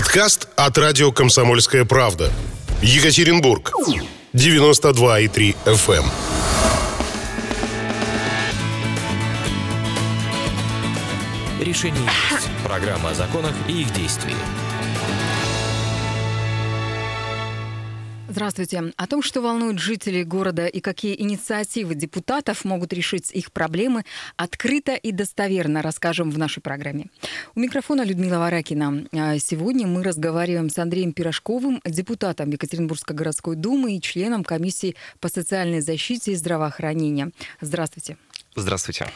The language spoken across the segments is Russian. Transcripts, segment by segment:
Подкаст от радио «Комсомольская правда». Екатеринбург. 92,3 FM. Решение есть. Программа о законах и их действии. Здравствуйте. О том, что волнует жителей города и какие инициативы депутатов могут решить их проблемы, открыто и достоверно расскажем в нашей программе. У микрофона Людмила Варакина. А сегодня мы разговариваем с Андреем Пирожковым, депутатом Екатеринбургской городской думы и членом комиссии по социальной защите и здравоохранению. Здравствуйте. Здравствуйте.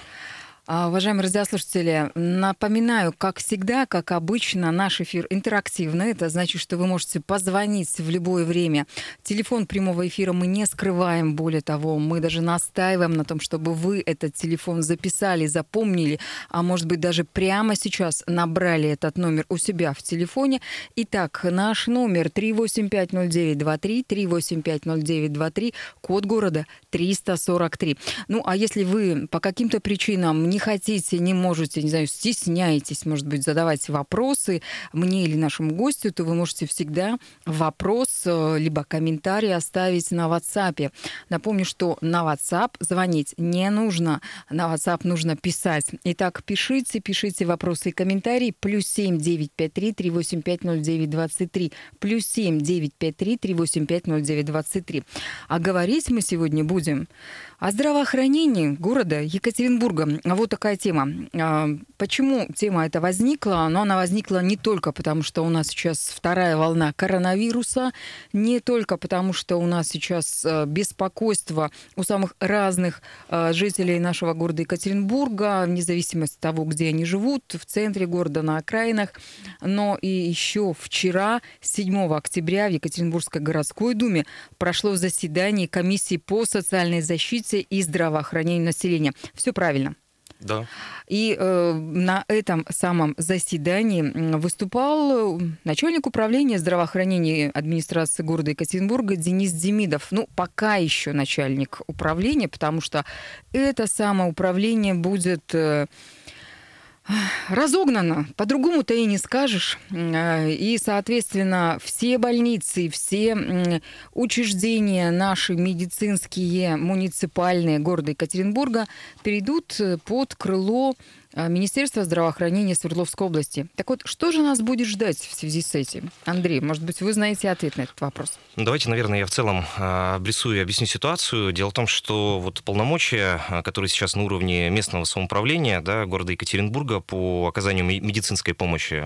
А, уважаемые радиослушатели, напоминаю, как всегда, как обычно, наш эфир интерактивный. Это значит, что вы можете позвонить в любое время. Телефон прямого эфира мы не скрываем. Более того, мы даже настаиваем на том, чтобы вы этот телефон записали, запомнили, а может быть даже прямо сейчас набрали этот номер у себя в телефоне. Итак, наш номер 3850923, 3850923, код города 343. Ну, а если вы по каким-то причинам не хотите, не можете, не знаю, стесняетесь, может быть, задавать вопросы мне или нашему гостю, то вы можете всегда вопрос э, либо комментарий оставить на WhatsApp. Напомню, что на WhatsApp звонить не нужно, на WhatsApp нужно писать. Итак, пишите, пишите вопросы и комментарии. Плюс семь девять пять три три восемь пять ноль девять двадцать три. Плюс семь девять пять три три восемь пять ноль девять двадцать три. А говорить мы сегодня будем о здравоохранении города Екатеринбурга. Вот такая тема. А, почему тема эта возникла? Но она возникла не только потому, что у нас сейчас вторая волна коронавируса, не только потому, что у нас сейчас э, беспокойство у самых разных э, жителей нашего города Екатеринбурга, вне зависимости от того, где они живут, в центре города, на окраинах, но и еще вчера, 7 октября, в Екатеринбургской городской думе прошло заседание комиссии по социальной защите развития и здравоохранения населения. Все правильно. Да. И э, на этом самом заседании выступал начальник управления здравоохранения администрации города Екатеринбурга Денис Демидов. Ну, пока еще начальник управления, потому что это самоуправление будет... Э, разогнано, по-другому-то и не скажешь. А, и, соответственно, все больницы, все учреждения наши медицинские, муниципальные города Екатеринбурга перейдут под крыло Министерства здравоохранения Свердловской области. Так вот, что же нас будет ждать в связи с этим? Андрей, может быть, вы знаете ответ на этот вопрос? Ну, давайте, наверное, я в целом а, обрисую и объясню ситуацию. Дело в том, что вот полномочия, а, которые сейчас на уровне местного самоуправления да, города Екатеринбурга по оказанию медицинской помощи,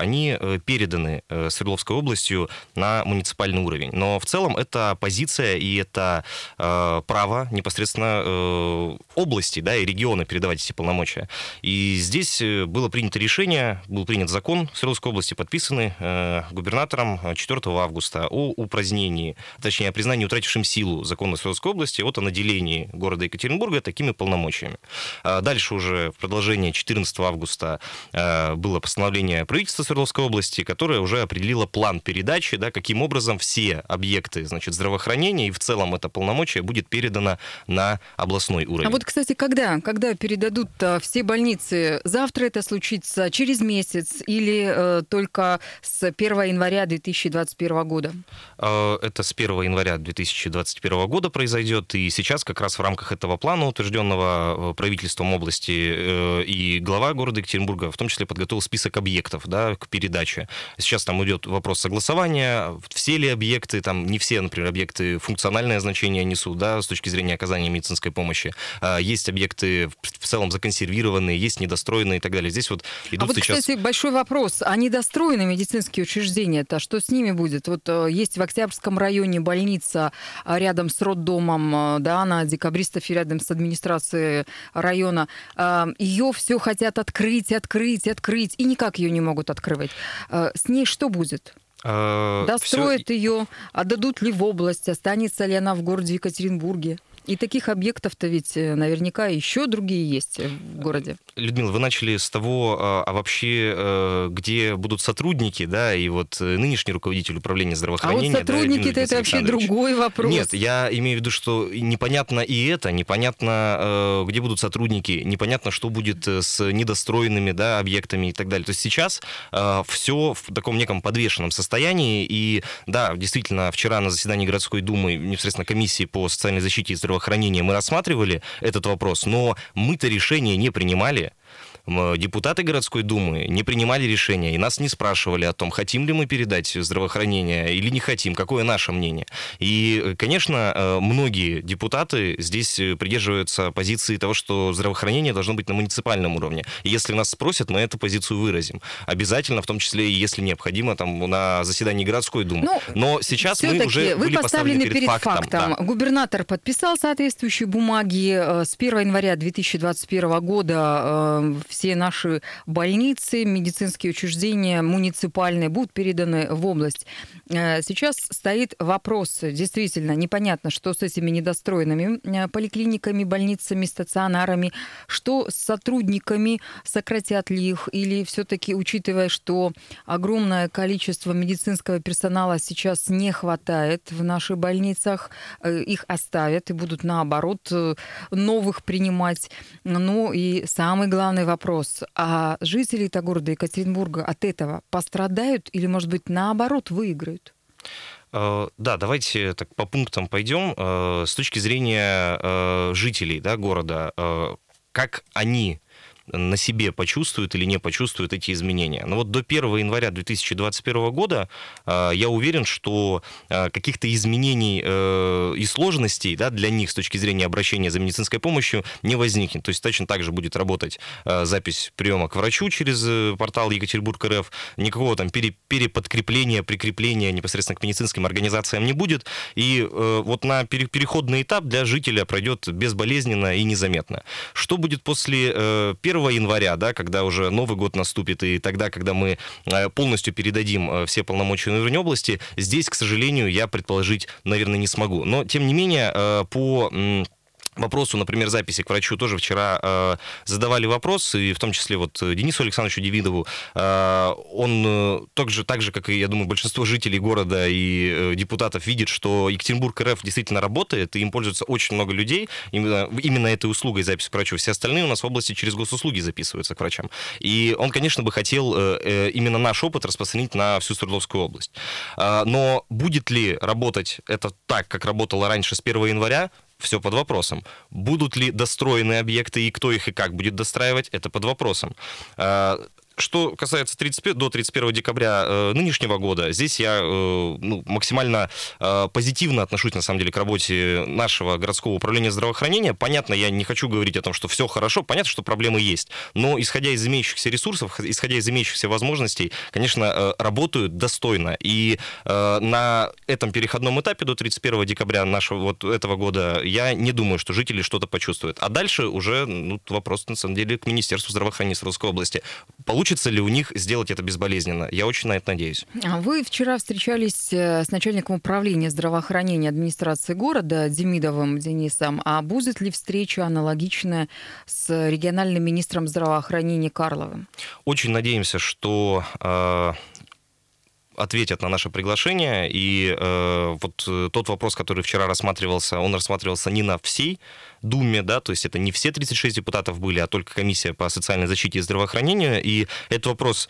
они э, переданы э, Свердловской областью на муниципальный уровень. Но в целом это позиция и это право непосредственно э, области да, и региона передавать эти полномочия. И здесь э, было принято решение, был принят закон Свердловской области, подписанный э, губернатором 4 августа о упразднении, точнее, о признании утратившим силу закона Свердловской области от о наделении города Екатеринбурга такими полномочиями. А дальше уже в продолжение 14 августа э, было постановление правительства Свердловской области, которое уже определило план передачи, да, каким образом все объекты значит, здравоохранения и в целом это полномочие будет передано на областной уровень. А вот, кстати, когда, когда передадут все больницы больницы. Завтра это случится, через месяц или э, только с 1 января 2021 года? Э, это с 1 января 2021 года произойдет. И сейчас как раз в рамках этого плана, утвержденного э, правительством области э, и глава города Екатеринбурга, в том числе подготовил список объектов да, к передаче. Сейчас там идет вопрос согласования, все ли объекты, там не все, например, объекты функциональное значение несут, да, с точки зрения оказания медицинской помощи. Есть объекты в целом законсервированные, есть недостроенные и так далее. Здесь вот идут а вот, сейчас... кстати, большой вопрос. А недостроенные медицинские учреждения-то, что с ними будет? Вот э, есть в Октябрьском районе больница а, рядом с роддомом, э, да, на декабристов и рядом с администрацией района. А, ее все хотят открыть, открыть, открыть, и никак ее не могут открывать. С ней что будет? Достроят все... ее, отдадут ли в область, останется ли она в городе Екатеринбурге? И таких объектов-то ведь э, наверняка еще другие есть в городе. Людмила, вы начали с того, а, а вообще, э, где будут сотрудники, да, и вот э, нынешний руководитель управления здравоохранения. А вот сотрудники да, это вообще другой вопрос. Нет, я имею в виду, что непонятно и это, непонятно, где будут сотрудники, непонятно, что будет с недостроенными, да, объектами и так далее. То есть сейчас все в таком неком подвешенном состоянии, и да, действительно, вчера на заседании городской думы, непосредственно комиссии по социальной защите и здравоохранению мы рассматривали этот вопрос, но мы-то решение не принимали депутаты городской думы не принимали решения и нас не спрашивали о том, хотим ли мы передать здравоохранение или не хотим, какое наше мнение. И, конечно, э, многие депутаты здесь придерживаются позиции того, что здравоохранение должно быть на муниципальном уровне. И если нас спросят, мы эту позицию выразим. Обязательно, в том числе если необходимо, там, на заседании городской думы. Ну, Но сейчас мы уже вы были поставлены перед, перед фактом. фактом. Да. Губернатор подписал соответствующие бумаги э, с 1 января 2021 года э, все наши больницы, медицинские учреждения муниципальные будут переданы в область. Э, сейчас стоит вопрос, действительно, непонятно, что с этими недостроенными э, поликлиниками, больницами, стационарами, что с сотрудниками, сократят ли их, или все-таки, учитывая, что огромное количество медицинского персонала сейчас не хватает в наших больницах, э, их оставят и будут, наоборот, новых принимать. Ну и самый главный вопрос вопрос. А жители-то города Екатеринбурга от этого пострадают или, может быть, наоборот, выиграют? Э, да, давайте так по пунктам пойдем. Э, с точки зрения э, жителей да, города, как они на себе почувствуют или не почувствуют эти изменения. Но вот до 1 января 2021 года э, я уверен, что э, каких-то изменений э, и сложностей да, для них с точки зрения обращения за медицинской помощью не возникнет. То есть точно так же будет работать запись приема к врачу через портал Екатеринбург РФ. Никакого там переподкрепления, прикрепления непосредственно к медицинским организациям не будет. И вот на переходный этап для жителя пройдет безболезненно и незаметно. Что будет после 1 января, да, когда уже Новый год наступит, и тогда, когда мы э, полностью передадим э, все полномочия на области, здесь, к сожалению, я предположить, наверное, не смогу. Но, тем не менее, э, по вопросу, например, записи к врачу тоже вчера э, задавали вопрос, и в том числе вот Денису Александровичу Девидову. Э, он э, так, же, так же, как и, я думаю, большинство жителей города и э, депутатов видит, что Екатеринбург РФ действительно работает, и им пользуется очень много людей, именно, именно этой услугой записи к врачу. Все остальные у нас в области через госуслуги записываются к врачам. И он, конечно, бы хотел э, э, именно наш опыт распространить на всю Свердловскую область. Э, но будет ли работать это так, как работало раньше с 1 января, все под вопросом. Будут ли достроены объекты и кто их и как будет достраивать, это под вопросом. Что касается 30, до 31 декабря э, нынешнего года, здесь я э, ну, максимально э, позитивно отношусь, на самом деле, к работе нашего городского управления здравоохранения. Понятно, я не хочу говорить о том, что все хорошо, понятно, что проблемы есть, но исходя из имеющихся ресурсов, исходя из имеющихся возможностей, конечно, э, работают достойно. И э, на этом переходном этапе до 31 декабря нашего вот этого года я не думаю, что жители что-то почувствуют. А дальше уже ну, вопрос, на самом деле, к Министерству здравоохранения Свердловской области. Получится Получится ли у них сделать это безболезненно? Я очень на это надеюсь. А вы вчера встречались э, с начальником управления здравоохранения администрации города Демидовым Денисом. А будет ли встреча аналогичная с региональным министром здравоохранения Карловым? Очень надеемся, что э, ответят на наше приглашение. И э, вот э, тот вопрос, который вчера рассматривался, он рассматривался не на всей Думе, да, то есть это не все 36 депутатов были, а только комиссия по социальной защите и здравоохранению. И этот вопрос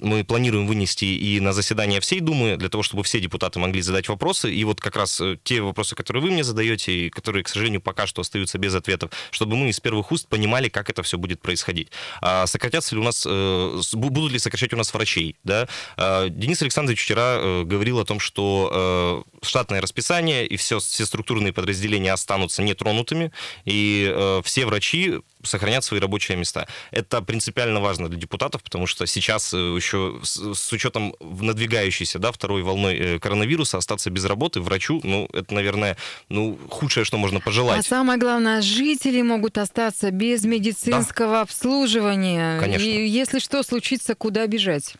мы планируем вынести и на заседание всей Думы, для того, чтобы все депутаты могли задать вопросы. И вот как раз э, те вопросы, которые вы мне задаете, и которые, к сожалению, пока что остаются без ответов, чтобы мы из первых уст понимали, как это все будет происходить. А сократятся ли у нас, э, будут ли сокращать у нас врачей? Да? А Денис Александрович вчера э, говорил о том, что штатное расписание и все, все структурные подразделения останутся нетронутыми, и все врачи сохранят свои рабочие места. Это принципиально важно для депутатов, потому что сейчас еще еще с, с учетом надвигающейся да, второй волной э, коронавируса остаться без работы врачу, ну, это, наверное, ну, худшее, что можно пожелать. А самое главное, жители могут остаться без медицинского да. обслуживания. Конечно. И если что случится, куда бежать?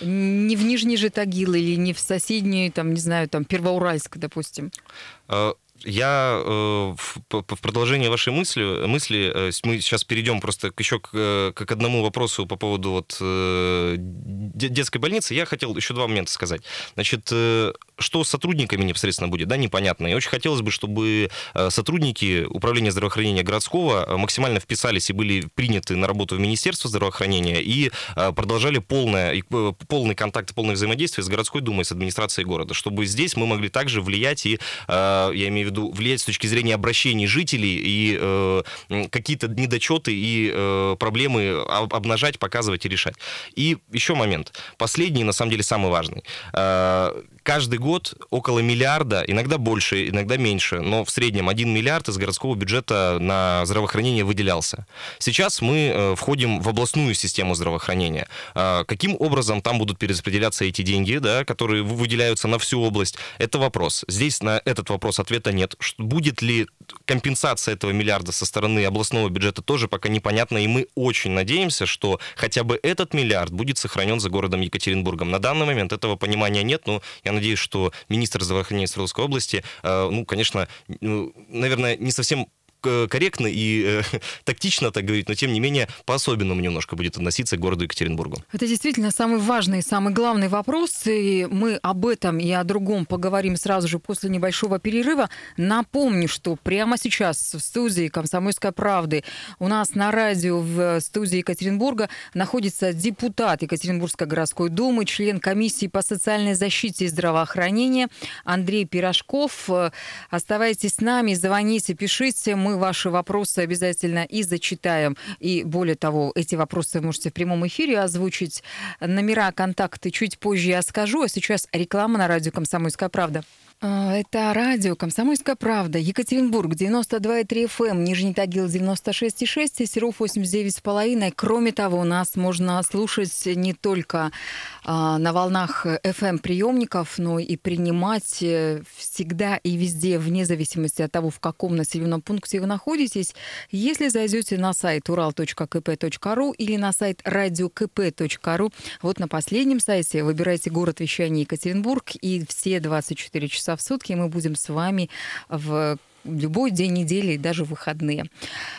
Не в Нижний же Тагил или не в соседний, там, не знаю, там, Первоуральск, допустим. Я э, в, в продолжение вашей мысли, мысли э, мы сейчас перейдем просто еще к, э, к одному вопросу по поводу вот, детской больницы. Я хотел еще два момента сказать. Значит, что с сотрудниками непосредственно будет, да, непонятно. И очень хотелось бы, чтобы сотрудники управления здравоохранения городского максимально вписались и были приняты на работу в Министерство здравоохранения и продолжали полное, полный контакт, полное взаимодействие с городской думой, с администрацией города, чтобы здесь мы могли также влиять и, я имею в виду, влиять с точки зрения обращений жителей и какие-то недочеты и проблемы обнажать, показывать и решать. И еще момент. Последний, на самом деле, самый важный каждый год около миллиарда, иногда больше, иногда меньше, но в среднем 1 миллиард из городского бюджета на здравоохранение выделялся. Сейчас мы э, входим в областную систему здравоохранения. А, каким образом там будут перераспределяться эти деньги, да, которые выделяются на всю область, это вопрос. Здесь на этот вопрос ответа нет. Будет ли компенсация этого миллиарда со стороны областного бюджета, тоже пока непонятно, и мы очень надеемся, что хотя бы этот миллиард будет сохранен за городом Екатеринбургом. На данный момент этого понимания нет, но я надеюсь, что министр здравоохранения Свердловской области, э, ну, конечно, ну, наверное, не совсем корректно и э, тактично так говорить, но тем не менее по-особенному немножко будет относиться к городу Екатеринбургу. Это действительно самый важный, самый главный вопрос, и мы об этом и о другом поговорим сразу же после небольшого перерыва. Напомню, что прямо сейчас в студии «Комсомольской правды» у нас на радио в студии Екатеринбурга находится депутат Екатеринбургской городской думы, член комиссии по социальной защите и здравоохранению Андрей Пирожков. Оставайтесь с нами, звоните, пишите, мы ваши вопросы обязательно и зачитаем. И более того, эти вопросы вы можете в прямом эфире озвучить. Номера, контакты чуть позже я скажу. А сейчас реклама на радио «Комсомольская правда». А, это радио «Комсомольская правда», Екатеринбург, 92,3 FM, эм, Нижний Тагил, 96,6, Серов, 89,5. Кроме того, нас можно слушать не только а, на волнах FM-приемников, но и принимать э, всегда и везде, вне зависимости от того, в каком населенном пункте вы находитесь. Если зайдете на сайт ural.kp.ru или на сайт radiokp.ru, вот на последнем сайте выбирайте город вещания Екатеринбург, и все 24 часа часа в сутки мы будем с вами в любой день недели и даже выходные.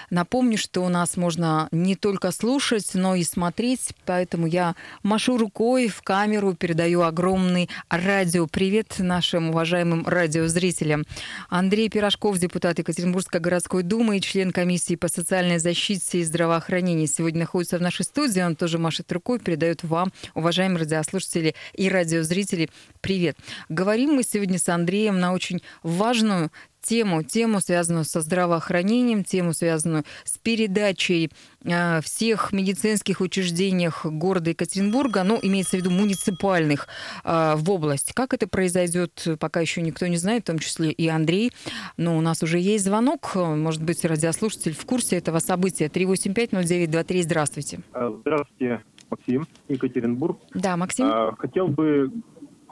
Напомню, что у нас можно не только слушать, но и смотреть, поэтому я машу рукой в камеру, передаю огромный радиопривет нашим уважаемым радиозрителям. Андрей Пирожков, депутат Екатеринбургской городской думы и член комиссии по социальной защите и здравоохранению, сегодня находится в нашей студии. Он тоже машет рукой, передает вам, уважаемые радиослушатели и радиозрители, привет. Говорим мы сегодня с Андреем на очень важную тему, тему, связанную со здравоохранением, тему, связанную с передачей э, всех медицинских учреждениях города Екатеринбурга, ну, имеется в виду муниципальных, э, в область. Как это произойдет, пока еще никто не знает, в том числе и Андрей. Но у нас уже есть звонок, может быть, радиослушатель в курсе этого события. 3850923, здравствуйте. А, здравствуйте, Максим, Екатеринбург. Да, Максим. А, хотел бы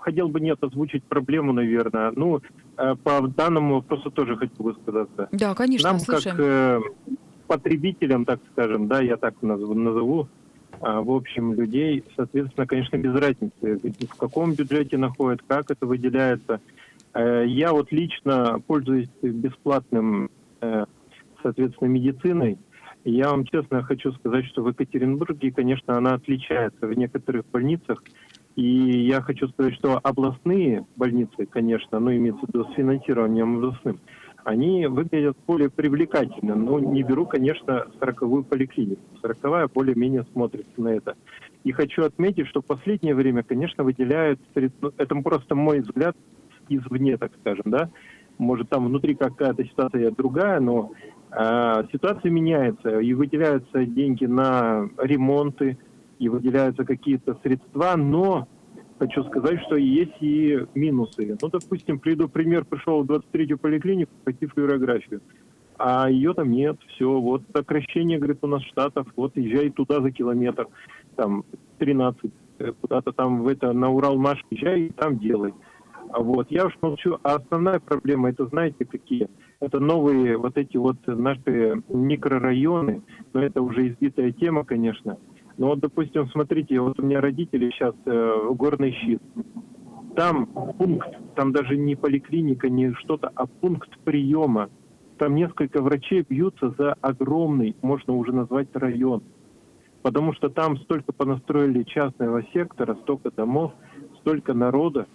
хотел бы нет озвучить проблему, наверное. Ну, э, по данному вопросу тоже хочу высказаться. Да, конечно, Нам слушаем. как э, потребителям, так скажем, да, я так назову, а, в общем, людей, соответственно, конечно, без разницы, в каком бюджете находят, как это выделяется. Э, я вот лично пользуюсь бесплатным, соответственно, медициной. Я вам честно хочу сказать, что в Екатеринбурге, конечно, она отличается. В некоторых больницах и я хочу сказать, что областные больницы, конечно, ну, имеется в виду с финансированием областным, они выглядят более привлекательно. Но не беру, конечно, сороковую поликлинику. Сороковая более-менее смотрится на это. И хочу отметить, что в последнее время, конечно, выделяют, ну, это просто мой взгляд извне, так скажем, да, может там внутри какая-то ситуация другая, но э, ситуация меняется, и выделяются деньги на ремонты, и выделяются какие-то средства, но хочу сказать, что есть и минусы. Ну, допустим, приду пример, пришел в 23-ю поликлинику пойти флюорографию, а ее там нет, все, вот сокращение, говорит, у нас штатов, вот езжай туда за километр, там 13, э, куда-то там в это, на Урал-Маш езжай и там делай. А вот, я уж молчу, а основная проблема, это знаете какие? Это новые вот эти вот наши микрорайоны, но это уже избитая тема, конечно, ну вот, допустим, смотрите, вот у меня родители сейчас э, горный щит. там пункт, там даже не поликлиника, не что-то, а пункт приема. Там несколько врачей бьются за огромный, можно уже назвать район. Потому что там столько понастроили частного сектора, столько домов, столько народа.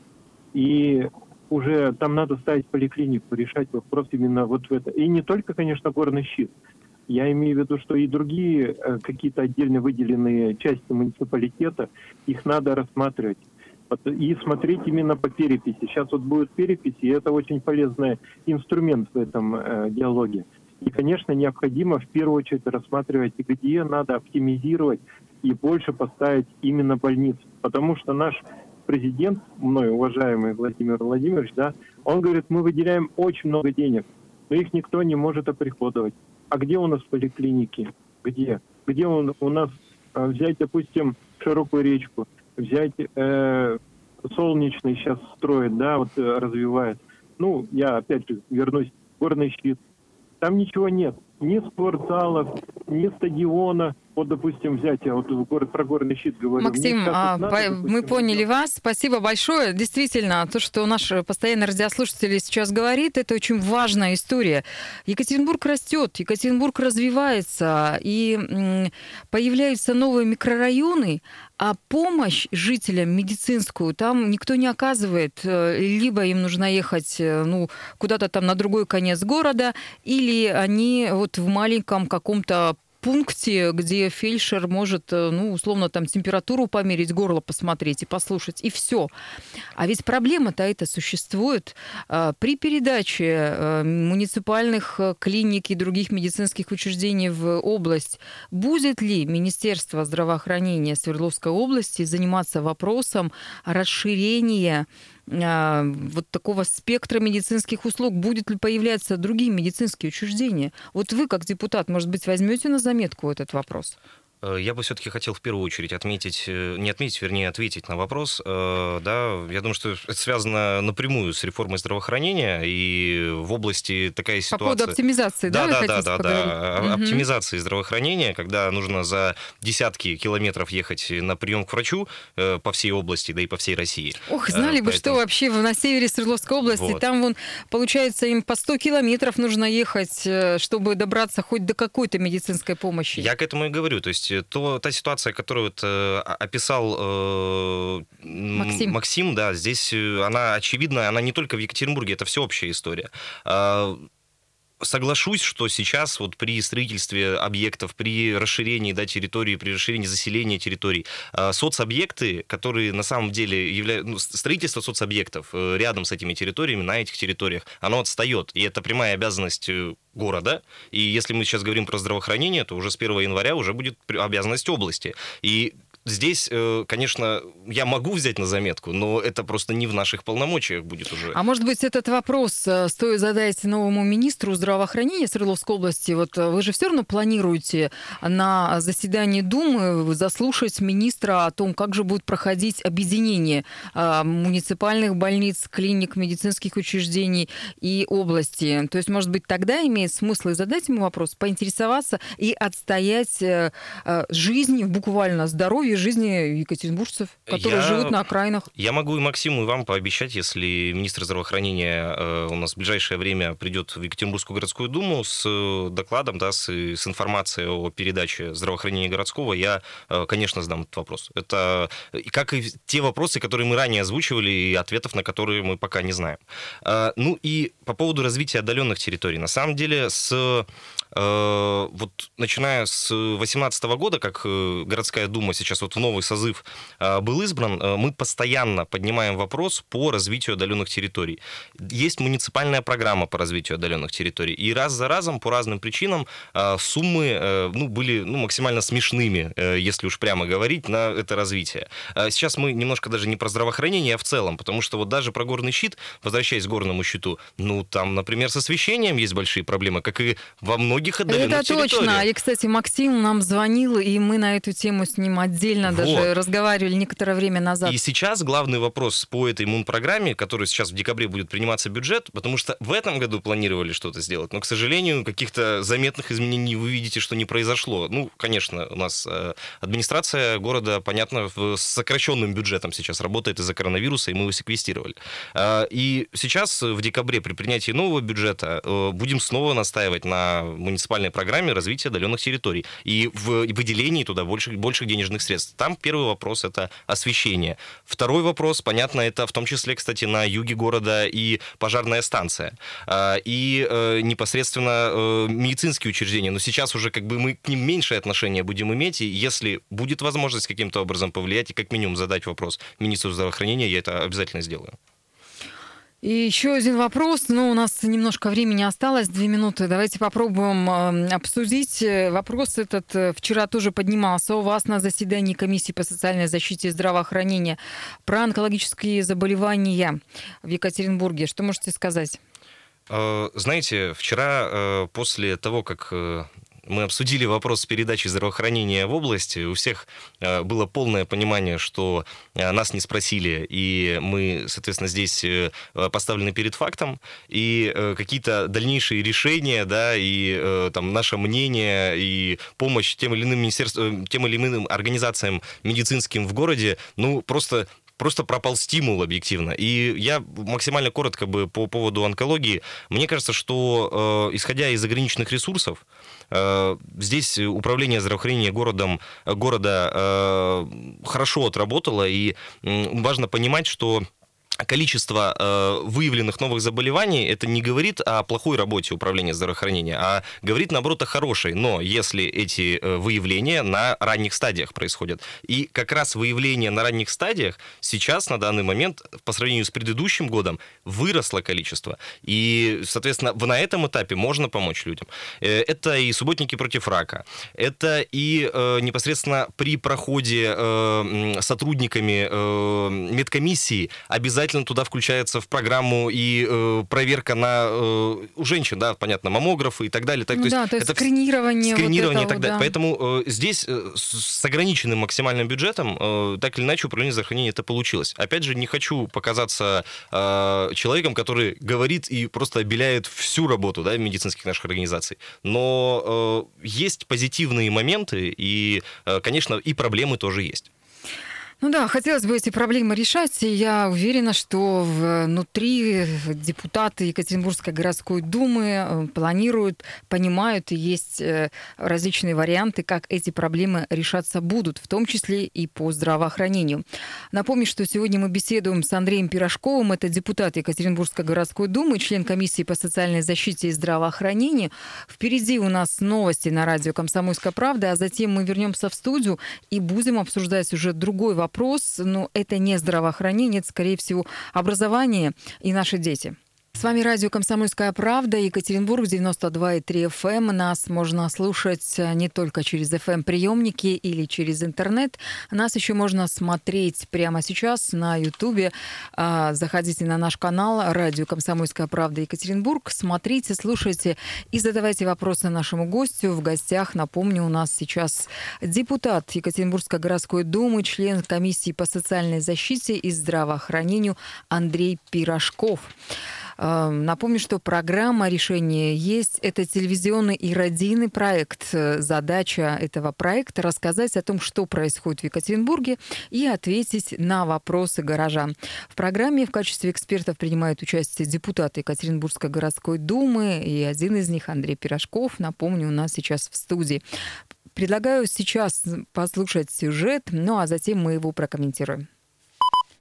И уже там надо ставить поликлинику, решать вопрос именно вот в это. И не только, конечно, горный щит. Я имею в виду, что и другие э, какие-то отдельно выделенные части муниципалитета, их надо рассматривать и смотреть именно по переписи. Сейчас вот будет перепись, и это очень полезный инструмент в этом э, диалоге. И, конечно, необходимо в первую очередь рассматривать, где надо оптимизировать и больше поставить именно больниц. Потому что наш президент, мной уважаемый Владимир Владимирович, да, он говорит, мы выделяем очень много денег, но их никто не может оприходовать. А где у нас поликлиники? Где? Где он, у нас э, взять, допустим, широкую речку? взять э, солнечный сейчас строит, да, вот э, развивает. Ну, я опять же вернусь, горный щит. Там ничего нет. Ни спортзалов, ни стадиона, вот, допустим, взять, я вот город, про горный щит говорю. Максим, а, надо, по, допустим, мы поняли вас. Спасибо большое. Действительно, то, что наш постоянный радиослушатель сейчас говорит, это очень важная история. Екатеринбург растет, Екатеринбург развивается, и появляются новые микрорайоны, а помощь жителям медицинскую там никто не оказывает. Э, либо им нужно ехать э, ну, куда-то там на другой конец города, или они вот в маленьком каком-то пункте, где фельдшер может, э, ну, условно, там температуру померить, горло посмотреть и послушать, и все. А ведь проблема-то это существует. А, при передаче э, муниципальных э, клиник и других медицинских учреждений в область, будет ли Министерство здравоохранения Свердловской области заниматься вопросом расширения вот такого спектра медицинских услуг, будет ли появляться другие медицинские учреждения? Вот вы, как депутат, может быть, возьмете на заметку этот вопрос? Э, я бы все-таки хотел в первую очередь отметить, э, не отметить, вернее, ответить на вопрос. Э, да, я думаю, что это связано напрямую с реформой здравоохранения и в области такая ситуация... По поводу оптимизации, да? Да, да, да, да, да. Угу. Оптимизации здравоохранения, когда нужно за десятки километров ехать на прием к врачу по всей области, да и по всей России. Ох, знали Поэтому... бы, что вообще на севере Свердловской области, вот. там вон, получается, им по 100 километров нужно ехать, чтобы добраться хоть до какой-то медицинской помощи. Я к этому и говорю, то есть есть то, та ситуация, которую вот, э, описал э, Максим. Максим, да, здесь э, она очевидна, она не только в Екатеринбурге, это всеобщая история. А, соглашусь, что сейчас вот при строительстве объектов, при расширении да, территории, при расширении заселения территорий, э, соцобъекты, которые на самом деле являются... Ну, строительство соцобъектов э, рядом с этими территориями, на этих территориях, оно отстает. И это прямая обязанность э, города. И если мы сейчас говорим про здравоохранение, то уже с 1 января уже будет обязанность области. И здесь, э, конечно, я могу взять на заметку, но это просто не в наших полномочиях будет уже. А может быть, этот вопрос э, стоит задать новому министру здравоохранения Свердловской области? Вот э, вы же все равно планируете на заседании Думы заслушать министра о том, как же будет проходить объединение муниципальных больниц, клиник, медицинских учреждений и области. То есть, может быть, тогда имеет смысл и задать ему вопрос, поинтересоваться и отстоять жизнь, буквально здоровье жизни екатеринбуржцев, которые я, живут на окраинах. Я могу и Максиму, и вам пообещать, если министр здравоохранения э, у нас в ближайшее время придет в Екатеринбургскую городскую думу с э, докладом, да, с, с информацией о передаче здравоохранения городского, я, э, конечно, задам этот вопрос. Это как и те вопросы, которые мы ранее озвучивали, и ответов на которые мы пока не знаем. Ну и по поводу развития отдаленных территорий. На самом деле с Э, вот начиная с 2018 года, как э, городская дума сейчас вот в новый созыв э, был избран, мы постоянно поднимаем вопрос по развитию отдаленных территорий. Есть муниципальная программа по развитию отдаленных территорий, и раз за разом по разным причинам суммы ну, были ну, максимально смешными, если уж прямо говорить, на это развитие. Сейчас мы немножко даже не про здравоохранение, а в целом, потому что вот даже про горный щит, возвращаясь к горному щиту, ну там, например, с освещением есть большие проблемы, как и во многих многих отдаленных Это точно. И, кстати, Максим нам звонил, и мы на эту тему с ним отдельно вот. даже разговаривали некоторое время назад. И сейчас главный вопрос по этой МУН-программе, который сейчас в декабре будет приниматься бюджет, потому что в этом году планировали что-то сделать, но, к сожалению, каких-то заметных изменений вы видите, что не произошло. Ну, конечно, у нас э, администрация города, понятно, с сокращенным бюджетом сейчас работает из-за коронавируса, и мы его секвестировали. А, и сейчас в декабре при принятии нового бюджета э, будем снова настаивать на муниципальной программе развития отдаленных территорий и в выделении туда больше, больше денежных средств. Там первый вопрос — это освещение. Второй вопрос, понятно, это в том числе, кстати, на юге города и пожарная станция. А, и э, непосредственно э, медицинские учреждения. Но сейчас уже как бы мы к ним меньшее отношение будем иметь, и если будет возможность каким-то образом повлиять и как минимум задать вопрос министру здравоохранения, я это обязательно сделаю. И еще один вопрос, но у нас немножко времени осталось, две минуты. Давайте попробуем эм, обсудить. Вопрос этот э, вчера тоже поднимался у вас на заседании комиссии по социальной защите и здравоохранению про онкологические заболевания в Екатеринбурге. Что можете сказать? Э, знаете, вчера э, после того, как мы обсудили вопрос передачи здравоохранения в области. У всех э, было полное понимание, что э, нас не спросили, и мы, соответственно, здесь э, поставлены перед фактом, и какие-то дальнейшие решения, да, и там наше мнение, и помощь тем или иным министерствам, тем или иным организациям медицинским в городе, ну, просто просто пропал стимул объективно. И я максимально коротко бы по поводу онкологии. Мне кажется, что э, исходя из ограниченных ресурсов, Э, здесь управление здравоохранения городом, города э, хорошо отработало, и важно понимать, что количество э, выявленных новых заболеваний, это не говорит о плохой работе управления здравоохранения, а говорит, наоборот, о хорошей. Но если эти э, выявления на ранних стадиях происходят. И как раз выявление на ранних стадиях сейчас, на данный момент, по сравнению с предыдущим годом, выросло количество. И, соответственно, на этом этапе можно помочь людям. Э, это и субботники против рака, это и э, непосредственно при проходе э, сотрудниками э, медкомиссии обязательно обязательно туда включается в программу и э, проверка на э, у женщин, да, понятно, маммографы и так далее. Так, ну, то да, есть то есть это скринирование, скринирование вот и так далее. Да. Поэтому э, здесь э, с ограниченным максимальным бюджетом э, так или иначе управление здравоохранения это получилось. Опять же, не хочу показаться э, человеком, который говорит и просто обеляет всю работу да, медицинских наших организаций. Но э, есть позитивные моменты и, э, конечно, и проблемы тоже есть. Ну да, хотелось бы эти проблемы решать, и я уверена, что внутри депутаты Екатеринбургской городской думы э, планируют, понимают, и есть э, различные варианты, как эти проблемы решаться будут, в том числе и по здравоохранению. Напомню, что сегодня мы беседуем с Андреем Пирожковым, это депутат Екатеринбургской городской думы, член комиссии по социальной защите и здравоохранению. Впереди у нас новости на радио «Комсомольская правда», а затем мы вернемся в студию и будем обсуждать уже другой вопрос вопрос, но это не здравоохранение, это, скорее всего, образование и наши дети. С вами радио «Комсомольская правда», Екатеринбург, 92,3 FM. Эм. Нас можно слушать э, не только через FM-приемники эм или через интернет. Нас еще можно смотреть прямо сейчас на Ютубе. А, заходите на наш канал «Радио «Комсомольская правда» Екатеринбург». Смотрите, слушайте и задавайте вопросы нашему гостю. В гостях, напомню, у нас сейчас депутат Екатеринбургской городской думы, член комиссии по социальной защите и здравоохранению Андрей Пирожков. Эм, напомню, что программа решения есть. Это телевизионный и родийный проект. Задача этого проекта – рассказать о том, что происходит в Екатеринбурге и ответить на вопросы горожан. В программе в качестве экспертов принимают участие депутаты Екатеринбургской городской думы, и один из них, Андрей Пирожков, напомню, у нас сейчас в студии. Предлагаю сейчас послушать сюжет, ну а затем мы его прокомментируем.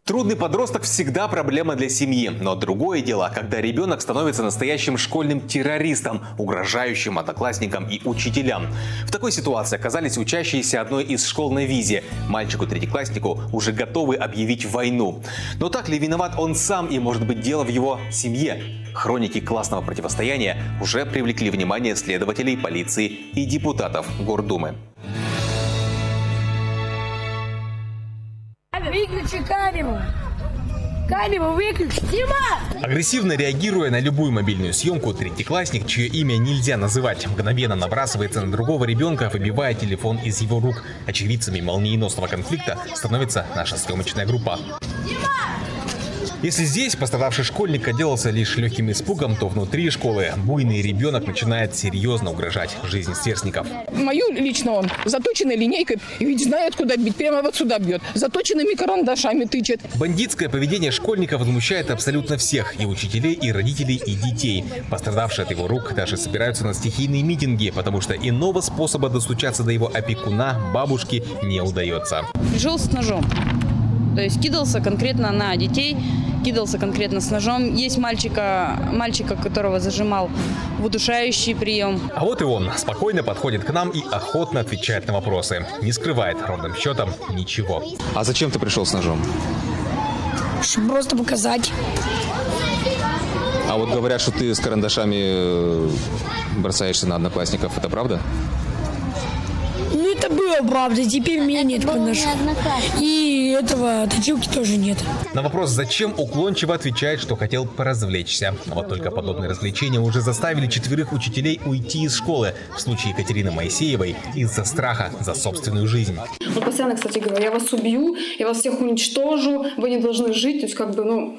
Трудный подросток всегда проблема для семьи, но другое дело, когда ребенок становится настоящим школьным террористом, угрожающим одноклассникам и учителям. В такой ситуации оказались учащиеся одной из школ на визе. Мальчику-третьекласснику уже готовы объявить войну. Но так ли виноват он сам и может быть дело в его семье? Хроники классного противостояния уже привлекли внимание следователей, полиции и депутатов Гордумы. Выключи камеру! Камеру выключи, Дима! Агрессивно реагируя на любую мобильную съемку, третьеклассник, чье имя нельзя называть, мгновенно набрасывается на другого ребенка, выбивая телефон из его рук. Очевидцами молниеносного конфликта становится наша съемочная группа. Если здесь пострадавший школьник отделался лишь легким испугом, то внутри школы буйный ребенок начинает серьезно угрожать жизни сверстников. Мою лично он заточенной линейкой, ведь знает, куда бить, прямо вот сюда бьет. Заточенными карандашами тычет. Бандитское поведение школьника возмущает абсолютно всех, и учителей, и родителей, и детей. Пострадавшие от его рук даже собираются на стихийные митинги, потому что иного способа достучаться до его опекуна, бабушки, не удается. Пришел с ножом. То есть кидался конкретно на детей, кидался конкретно с ножом. Есть мальчика, мальчика, которого зажимал в удушающий прием. А вот и он спокойно подходит к нам и охотно отвечает на вопросы. Не скрывает ровным счетом ничего. А зачем ты пришел с ножом? Чтобы просто показать. А вот говорят, что ты с карандашами э, бросаешься на одноклассников. Это правда? Ну, это было правда, теперь у меня нет карандаша. И этого точилки тоже нет. На вопрос «Зачем?» уклончиво отвечает, что хотел поразвлечься. А вот только подобные развлечения уже заставили четверых учителей уйти из школы. В случае Екатерины Моисеевой из-за страха за собственную жизнь. Он постоянно, кстати, говорил, я вас убью, я вас всех уничтожу, вы не должны жить. То есть, как бы, ну,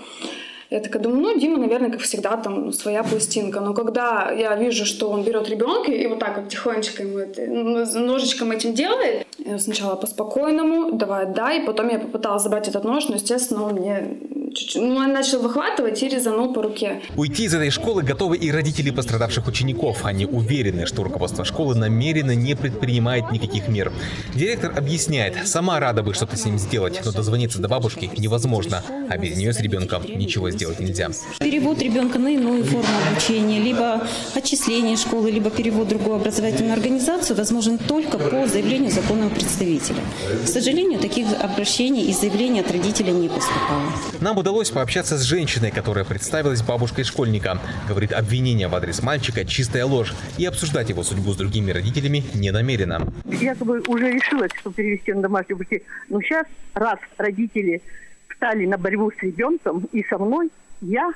я такая думаю, ну, Дима, наверное, как всегда, там, ну, своя пластинка. Но когда я вижу, что он берет ребенка и вот так вот тихонечко ему это, ну, ножичком этим делает, сначала по-спокойному, давай отдай, потом я попыталась забрать этот нож, но, естественно, он мне чуть-чуть, ну, он начал выхватывать и резанул по руке. Уйти из этой школы готовы и родители пострадавших учеников. Они уверены, что руководство школы намеренно не предпринимает никаких мер. Директор объясняет, сама рада бы что-то с ним сделать, но дозвониться до бабушки невозможно, а без нее с ребенком ничего сделать нельзя. Перевод ребенка на иную форму обучения, либо отчисление школы, либо перевод в другую образовательную организацию возможен только по заявлению законного представителя. К сожалению, таких обращений и заявлений от родителей не поступало. Нам удалось пообщаться с женщиной, которая представилась бабушкой школьника. Говорит, обвинение в адрес мальчика – чистая ложь. И обсуждать его судьбу с другими родителями не намерена. Я как бы уже решила, что перевести на домашнее обучение. Но сейчас, раз родители встали на борьбу с ребенком и со мной, я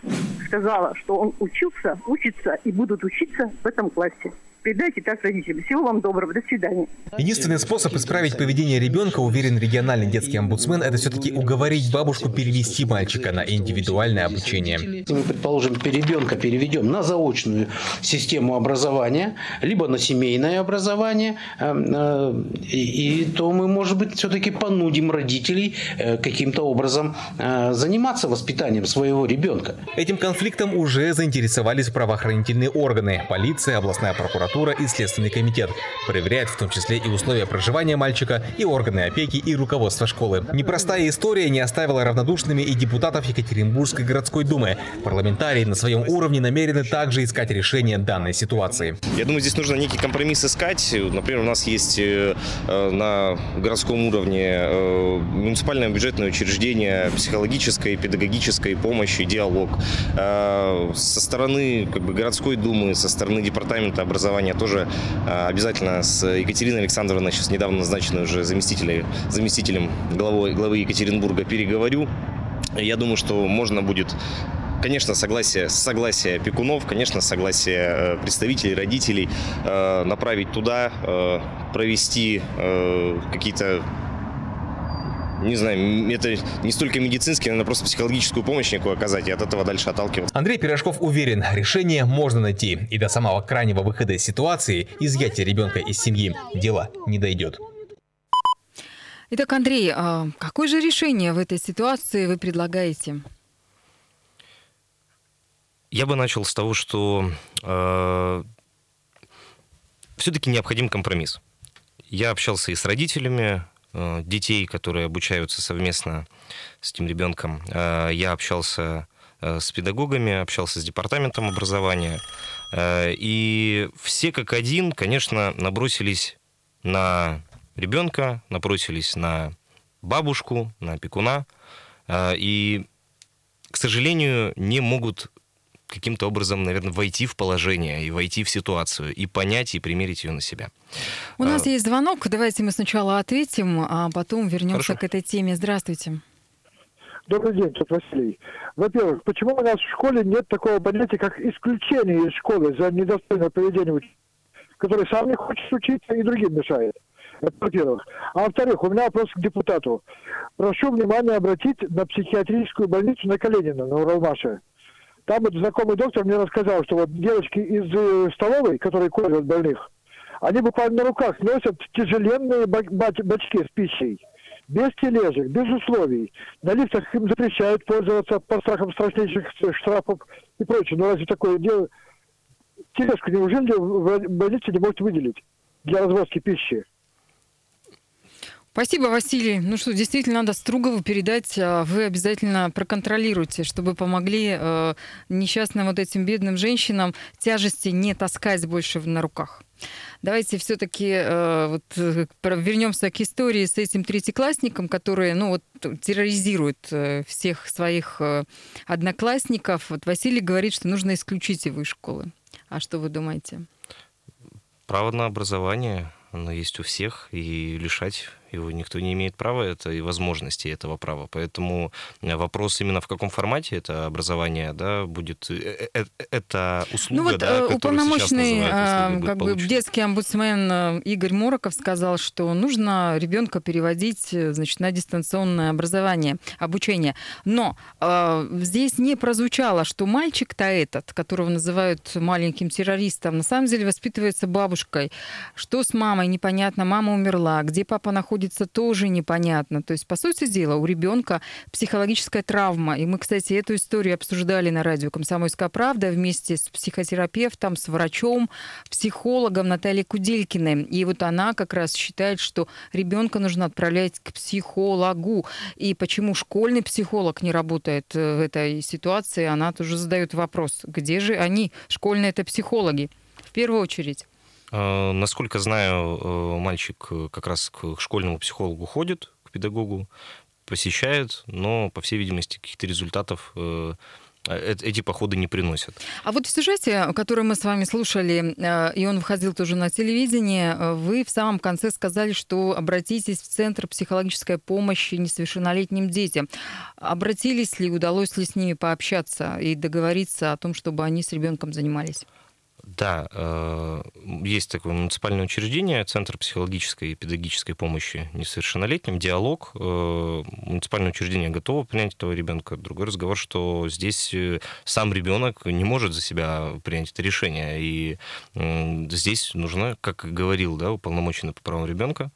сказала, что он учился, учится и будут учиться в этом классе. Передайте так родителям. Всего вам доброго. До свидания. Единственный способ исправить поведение ребенка, уверен региональный детский омбудсмен, это все-таки уговорить бабушку перевести мальчика на индивидуальное обучение. Если мы, предположим, ребенка переведем на заочную систему образования, либо на семейное образование, э, и, то мы, может быть, все-таки понудим родителей э, каким-то образом э, заниматься воспитанием своего ребенка. Этим конфликтом уже заинтересовались правоохранительные органы, полиция, областная прокуратура прокуратура и Следственный комитет. Проверяет в том числе и условия проживания мальчика, и органы опеки, и руководство школы. Непростая история не оставила равнодушными и депутатов Екатеринбургской городской думы. Парламентарии на своем уровне намерены также искать решение данной ситуации. Я думаю, здесь нужно некий компромисс искать. Например, у нас есть э, э, на городском уровне э, муниципальное бюджетное учреждение психологической, педагогической помощи, диалог. Со стороны как бы, городской думы, со стороны департамента образования образования тоже а, обязательно с Екатериной Александровной, сейчас недавно назначенной уже заместителем, заместителем главы, главы Екатеринбурга, переговорю. Я думаю, что можно будет Конечно, согласие, согласие опекунов, конечно, согласие э, представителей, родителей э, направить туда, э, провести какие-то не знаю, это не столько медицинский, наверное, просто психологическую помощь некую оказать и от этого дальше отталкиваться. Андрей Пирожков уверен, решение можно найти. И до самого крайнего выхода из ситуации, изъятия ребенка из семьи, дело не дойдет. Итак, Андрей, а какое же решение в этой ситуации вы предлагаете? Я бы начал с того, что э, все-таки необходим компромисс. Я общался и с родителями, детей, которые обучаются совместно с этим ребенком. Э, я общался э, с педагогами, общался с департаментом образования. И все как один, конечно, набросились на ребенка, набросились на бабушку, на опекуна. И, к сожалению, не могут каким-то образом, наверное, войти в положение и войти в ситуацию, и понять, и примерить ее на себя. У нас а... есть звонок. Давайте мы сначала ответим, а потом вернемся Хорошо. к этой теме. Здравствуйте. Добрый день, тут Василий. Во-первых, почему у нас в школе нет такого понятия, как исключение из школы за недостойное поведение учителя, который сам не хочет учиться и другим мешает? Это во-первых. А во-вторых, у меня вопрос к депутату. Прошу внимание обратить на психиатрическую больницу на Калинина, на Уралмаше. Там вот знакомый доктор мне рассказал, что вот девочки из э, столовой, которые кормят больных, они буквально на руках носят тяжеленные бачки с пищей. Без тележек, без условий. На лифтах им запрещают пользоваться по страхам страшнейших штрафов и прочее. Но разве такое дело... Тележку неужели в больнице не можете выделить для развозки пищи? Спасибо, Василий. Ну что, действительно, надо Стругову передать. А, вы обязательно проконтролируйте, чтобы помогли э, несчастным вот этим бедным женщинам тяжести не таскать больше на руках. Давайте все-таки э, вот, э, вернемся к истории с этим третьеклассником, который ну, вот, терроризирует э, всех своих э, одноклассников. Вот Василий говорит, что нужно исключить его из школы. А что вы думаете? Право на образование, оно есть у всех, и лишать его никто не имеет права это и возможности этого права. Поэтому э, вопрос именно в каком формате это образование да, будет, э, э, это услуга, ну, вот, да, уполномоченный называют, как бы детский омбудсмен Игорь Мороков сказал, что нужно ребенка переводить значит, на дистанционное образование, обучение. Но э, здесь не прозвучало, что мальчик-то этот, которого называют маленьким террористом, на самом деле воспитывается бабушкой. Что с мамой, непонятно, мама умерла, где папа находится находится, тоже непонятно. То есть, по сути дела, у ребенка психологическая травма. И мы, кстати, эту историю обсуждали на радио «Комсомольская правда» вместе с психотерапевтом, с врачом, психологом Натальей Куделькиной. И вот она как раз считает, что ребенка нужно отправлять к психологу. И почему школьный психолог не работает э, в этой ситуации, она тоже задает вопрос. Где же они, школьные это психологи? В первую очередь. Э, насколько знаю, э, мальчик э, как раз к школьному психологу ходит, к педагогу, посещает, но, по всей видимости, каких-то результатов эти походы не приносят. А вот в сюжете, который мы с вами слушали, и он выходил тоже на телевидении, вы в самом конце сказали, что обратитесь в Центр психологической помощи несовершеннолетним детям. Обратились ли, удалось ли с ними пообщаться и договориться о том, чтобы они с ребенком занимались? Да, э, есть такое муниципальное учреждение, Центр психологической и педагогической помощи несовершеннолетним, диалог. Э, муниципальное учреждение готово принять этого ребенка. Другой разговор, что здесь э, сам ребенок не может за себя принять это решение. И здесь нужно, как говорил да, уполномоченный по правам ребенка,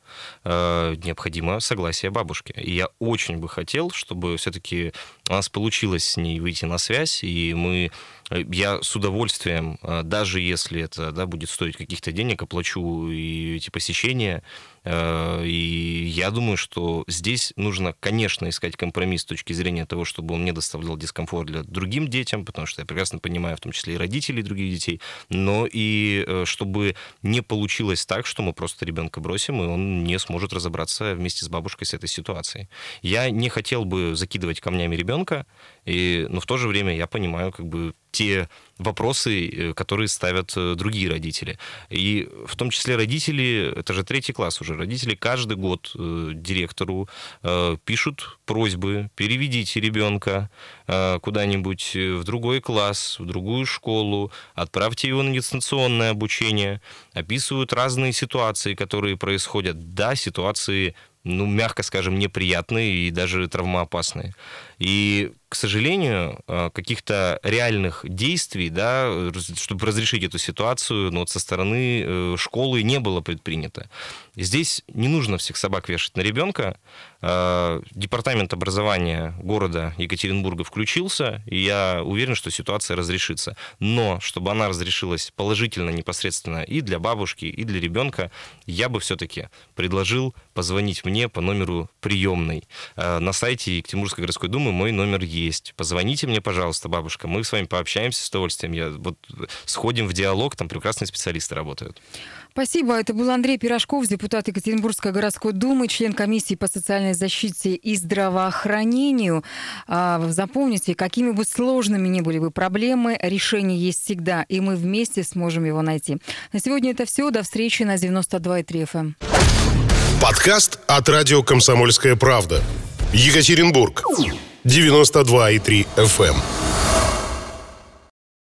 необходимо согласие бабушки. И я очень бы хотел, чтобы все-таки у нас получилось с ней выйти на связь, и мы я с удовольствием, даже если это да, будет стоить каких-то денег, оплачу и эти посещения. Э, и я думаю, что здесь нужно, конечно, искать компромисс с точки зрения того, чтобы он не доставлял дискомфорт для другим детям, потому что я прекрасно понимаю, в том числе и родителей других детей, но и э, чтобы не получилось так, что мы просто ребенка бросим, и он не сможет разобраться вместе с бабушкой с этой ситуацией. Я не хотел бы закидывать камнями ребенка, и, но в то же время я понимаю как бы те вопросы, э, которые ставят другие родители. И в том числе родители, это же третий класс уже, родители каждый год э, директору э, пишут просьбы, переведите ребенка э, куда-нибудь в другой класс, в другую школу, отправьте его на дистанционное обучение, описывают разные ситуации, которые происходят. Да, ситуации ну, мягко скажем, неприятные и даже травмоопасные. И, к сожалению, э, каких-то реальных действий, да, чтобы разрешить эту ситуацию, ну, вот со стороны э, школы не было предпринято. Здесь не нужно всех собак вешать на ребенка. Э, департамент образования города Екатеринбурга включился, и я уверен, что ситуация разрешится. Но, чтобы она разрешилась положительно, непосредственно и для бабушки, и для ребенка, я бы все-таки предложил позвонить мне по номеру приемной. На сайте Екатеринбургской городской думы мой номер есть. Позвоните мне, пожалуйста, бабушка, мы с вами пообщаемся с удовольствием. Я вот сходим в диалог, там прекрасные специалисты работают. Спасибо. Это был Андрей Пирожков, депутат Екатеринбургской городской думы, член комиссии по социальной защите и здравоохранению. А, запомните, какими бы сложными ни были бы проблемы, решение есть всегда, и мы вместе сможем его найти. На сегодня это все. До встречи на 92,3 FM. Эм. Подкаст от радио «Комсомольская правда». Екатеринбург. 92,3 FM.